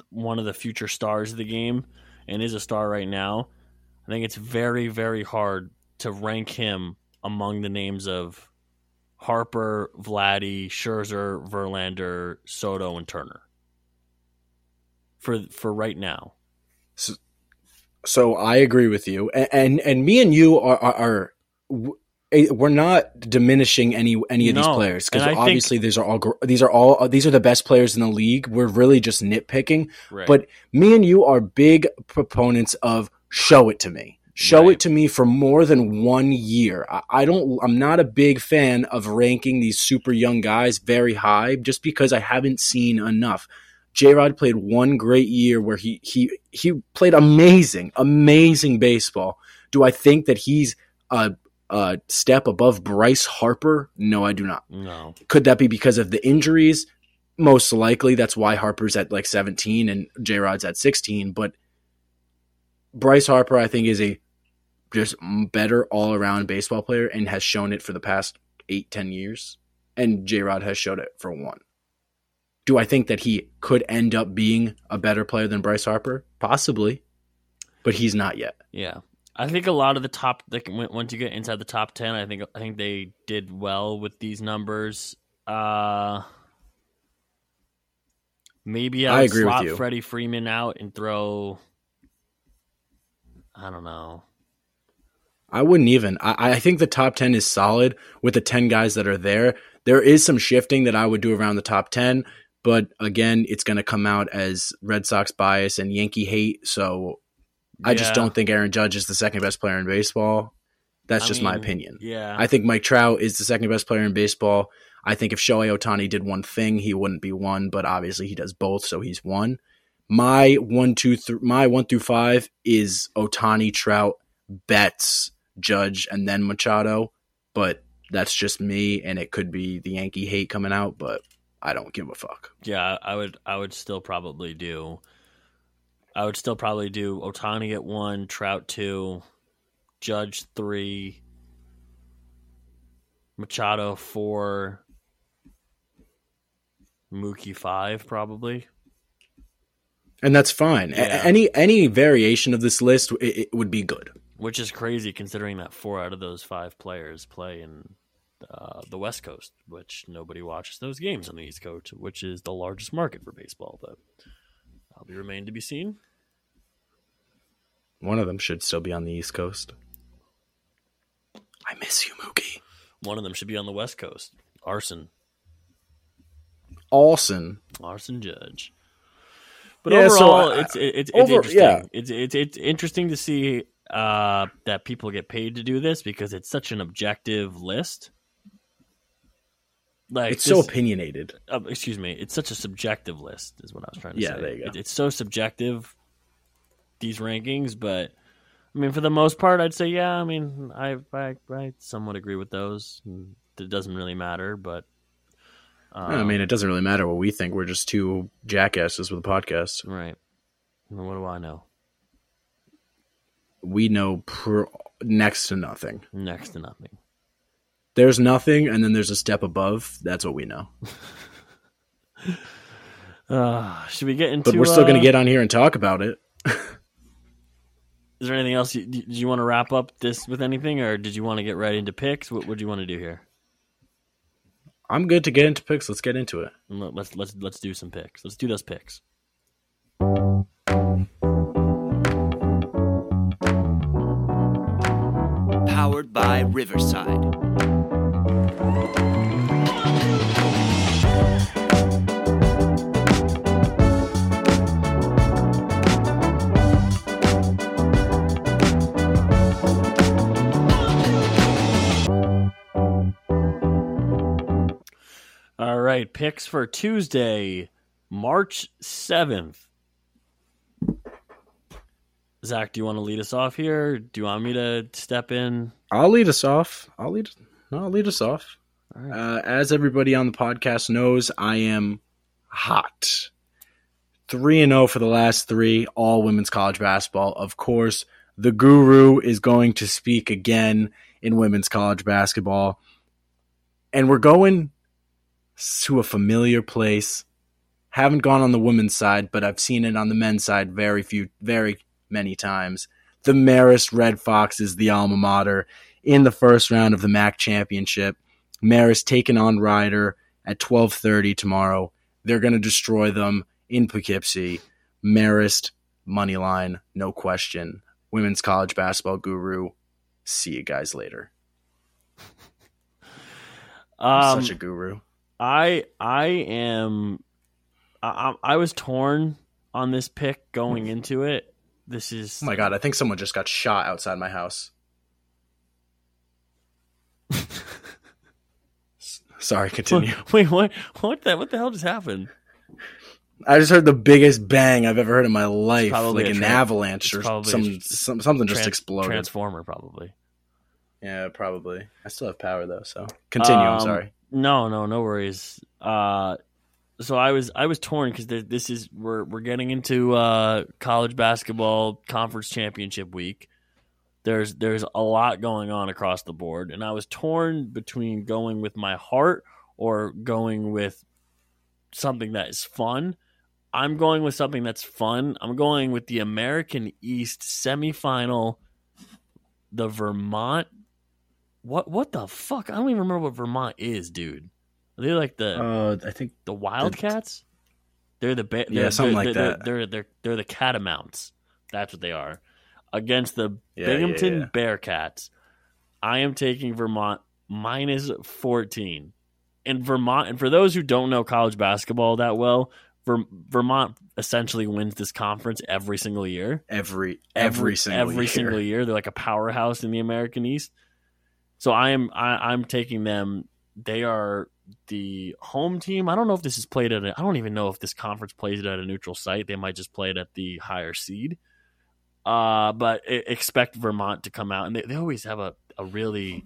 one of the future stars of the game and is a star right now, I think it's very, very hard to rank him among the names of Harper, Vladdy, Scherzer, Verlander, Soto, and Turner. For for right now. So, so I agree with you, and, and and, me and you are, are, are we're not diminishing any any of these players because I think- obviously these are all these are all these are the best players in the league. We're really just nitpicking, Right. but me and you are big proponents of show it to me. Show Right. it to me for more than one year. I, I don't. I'm not a big fan of ranking these super young guys very high just because I haven't seen enough. J Rod played one great year where he he he played amazing, amazing baseball. Do I think that he's a, a step above Bryce Harper? No, I do not. no. Could that be because of the injuries? Most likely, that's why Harper's at like 17 and J Rod's at 16. But Bryce Harper, I think, is a just better all around baseball player and has shown it for the past eight, 10 years. And J Rod has showed it for one. Do I think that he could end up being a better player than Bryce Harper? Possibly, but he's not yet. Yeah, I think a lot of the top. Like once you get inside the top ten, I think I think they did well with these numbers. Uh maybe I, I agree with you. Freddie Freeman out and throw. I don't know. I wouldn't even. I, I think the top 10 is solid with the 10 guys that are there. There is some shifting that I would do around the top 10, but again, it's going to come out as Red Sox bias and Yankee hate. So I just don't think Aaron Judge is the second best player in baseball. That's I just my opinion. Yeah, I think Mike Trout is the second best player in baseball. I think if Shohei Ohtani did one thing, he wouldn't be one, but obviously he does both, so he's one. My one, two, my one through five is Ohtani, Trout, Betts, Judge, and then Machado. But that's just me, and it could be the Yankee hate coming out, but I don't give a fuck. yeah. I would. I would still probably do. I would still probably do Ohtani at one, Trout two, Judge three, Machado four, Mookie five, probably. And that's fine. A- any any variation of this list, it, it would be good. Which is crazy considering that four out of those five players play in uh, the West Coast, which nobody watches those games on the East Coast, which is the largest market for baseball. But I'll be remain to be seen. One of them should still be on the East Coast. I miss you, Mookie. One of them should be on the West Coast. Arson, Olson. Arson Judge. But Yeah, so overall, I- it's it's, it's over- interesting. yeah. It's it's it's interesting to see uh, that people get paid to do this because it's such an objective list. Like It's so opinionated. uh, excuse me, it's such a subjective list, is what I was trying to Yeah, say. there you go. It- it's so subjective these rankings, but I mean, for the most part, I'd say yeah. I mean, I I, I somewhat agree with those. It doesn't really matter, but um, I mean, it doesn't really matter what we think. We're just two jackasses with a podcast. right. Well, What do I know? We know pr- next to nothing. Next to nothing. There's nothing, and then there's a step above. That's what we know. Uh, should we get into? But we're still going uh, to get on here and talk about it. Is there anything else? You, did you want to wrap up this with anything, or did you want to get right into picks? What would you want to do here? I'm good to get into picks. Let's get into it. Let- Let's let's let's do some picks. Let's do those picks. Powered by Riverside. All right, picks for Tuesday, March 7th. Zach, do you want to lead us off here? Do you want me to step in? I'll lead us off. I'll lead. No, I'll lead us off. Right. Uh, as everybody on the podcast knows, I am hot. Three and zero for the last three, all women's college basketball. Of course, the guru is going to speak again in women's college basketball, and we're going to a familiar place. Haven't gone on the women's side, but I've seen it on the men's side very few, very many times. The Marist Red Foxes, the alma mater, in the first round of the MAAC championship. Marist taking on Rider at 12:30 tomorrow. They're going to destroy them in Poughkeepsie. Marist money line, no question. Women's college basketball guru. See you guys later. Um, Such a guru. I I am I, I I was torn on this pick going into it. This is Oh my god, I think someone just got shot outside my house. Sorry, continue. Wait, what? What the what the hell just happened? I just heard the biggest bang I've ever heard in my life, like an tran- avalanche or some, some something just exploded. Transformer, probably. yeah, probably. I still have power though, so continue. I'm Um, sorry. No, no, no worries. Uh, so I was I was torn because this is we're we're getting into uh, college basketball conference championship week. There's there's a lot going on across the board, and I was torn between going with my heart or going with something that is fun. I'm going with something that's fun. I'm going with the American East semifinal, the Vermont. What what the fuck? I don't even remember what Vermont is, dude. Are they like the Uh, I think the Wildcats? They're the ba- Yeah, they're, something they're, like they're, that. They're they're they're the Catamounts. That's what they are against the yeah, Binghamton yeah, Bearcats. I am taking Vermont minus 14. And Vermont, and for those who don't know college basketball that well, Ver, Vermont essentially wins this conference every single year. every every single every year. single year. They're like a powerhouse in the American East. So I am I, I'm taking them. They are the home team. I don't know if this is played at. A, I don't even know if this conference plays it at a neutral site. They might just play it at the higher seed. Uh, but expect Vermont to come out, and they, they always have a a really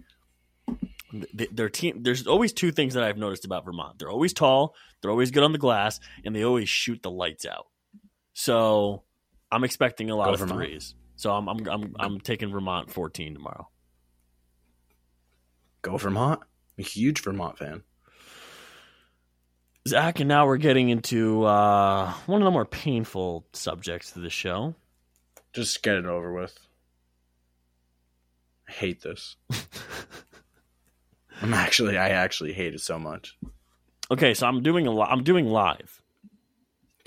their team. There's always two things that I've noticed about Vermont. They're always tall. They're always good on the glass, and they always shoot the lights out. So I'm expecting a lot Go of Vermont. threes. So I'm I'm I'm, I'm taking Vermont 14 tomorrow. Go Vermont. I'm a huge Vermont fan. Zach, and now we're getting into uh, one of the more painful subjects to the show. Just get it over with. I hate this. I'm actually, I actually hate it so much. Okay, so I'm doing a li- I'm doing live,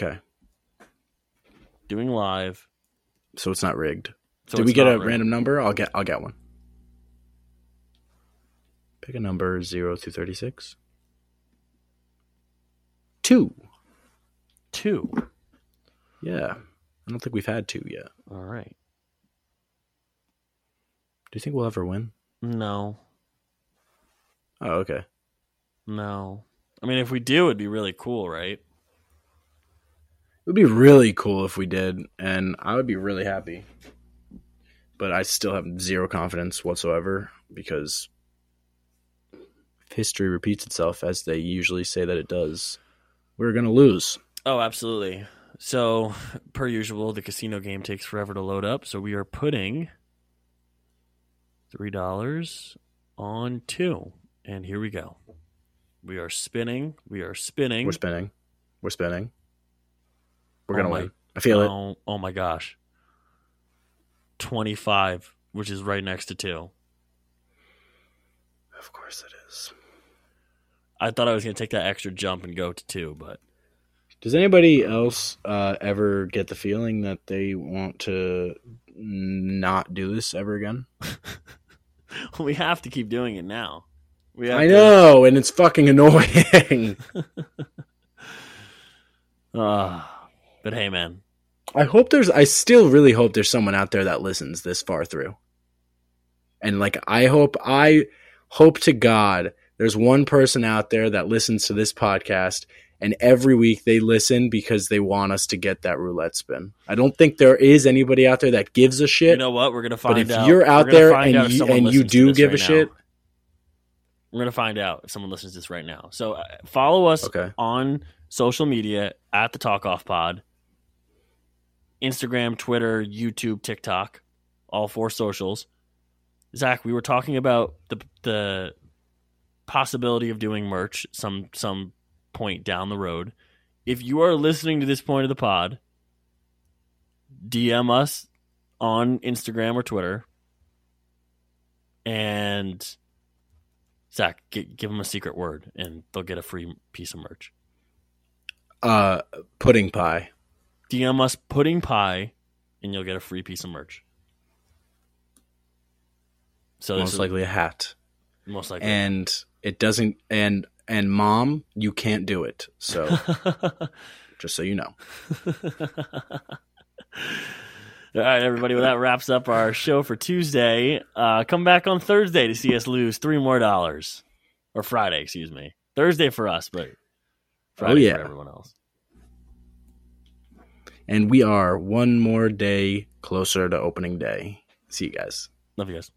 Okay, doing live. so it's not rigged. So Did we get a rigged. random number? I'll get, I'll get one. Pick a number zero through thirty-six. Two. two? Yeah, I don't think we've had two yet. All right. Do you think we'll ever win? No, Oh, okay. no. I mean, if we do, it'd be really cool, right? It would be really cool if we did, and I would be really happy. But I still have zero confidence whatsoever because if history repeats itself as they usually say that it does, we're going to lose. Oh, absolutely. So, per usual, the casino game takes forever to load up. So we are putting three dollars on two, and here we go. We are spinning. We are spinning. We're spinning. We're spinning. We're Oh going to my- win. I feel it. oh, oh my gosh, twenty-five, which is right next to two. Of course it is. I thought I was going to take that extra jump and go to two, but Does anybody else uh, ever get the feeling that they want to not do this ever again? we have to keep doing it now. We have I to- know, and it's fucking annoying. Ah, but hey, man, I hope there's. I still really hope there's someone out there that listens this far through. And like, I hope, I hope to God there's one person out there that listens to this podcast, and every week they listen because they want us to get that roulette spin. I don't think there is anybody out there that gives a shit. you know what? We're gonna find out. but if out. you're out there find out and you, and you do give right a now. shit, We're gonna find out if someone listens to this right now. So uh, follow us okay. on social media at the Talkoff Pod, Instagram, Twitter, YouTube, TikTok, all four socials. Zach, we were talking about the the possibility of doing merch some some point down the road. If you are listening to this point of the pod, DM us on Instagram or Twitter, and Zach, gi- give them a secret word, and they'll get a free piece of merch. Uh, pudding pie. DM us pudding pie, and you'll get a free piece of merch. So Most likely a hat. Most likely. and it doesn't and and mom you can't do it so just so you know All right, everybody. Well, that wraps up our show for Tuesday. Uh, come back on Thursday to see us lose three more dollars, or Friday, excuse me. Thursday for us, but Friday yeah. for everyone else. and we are one more day closer to opening day see you guys Love you guys.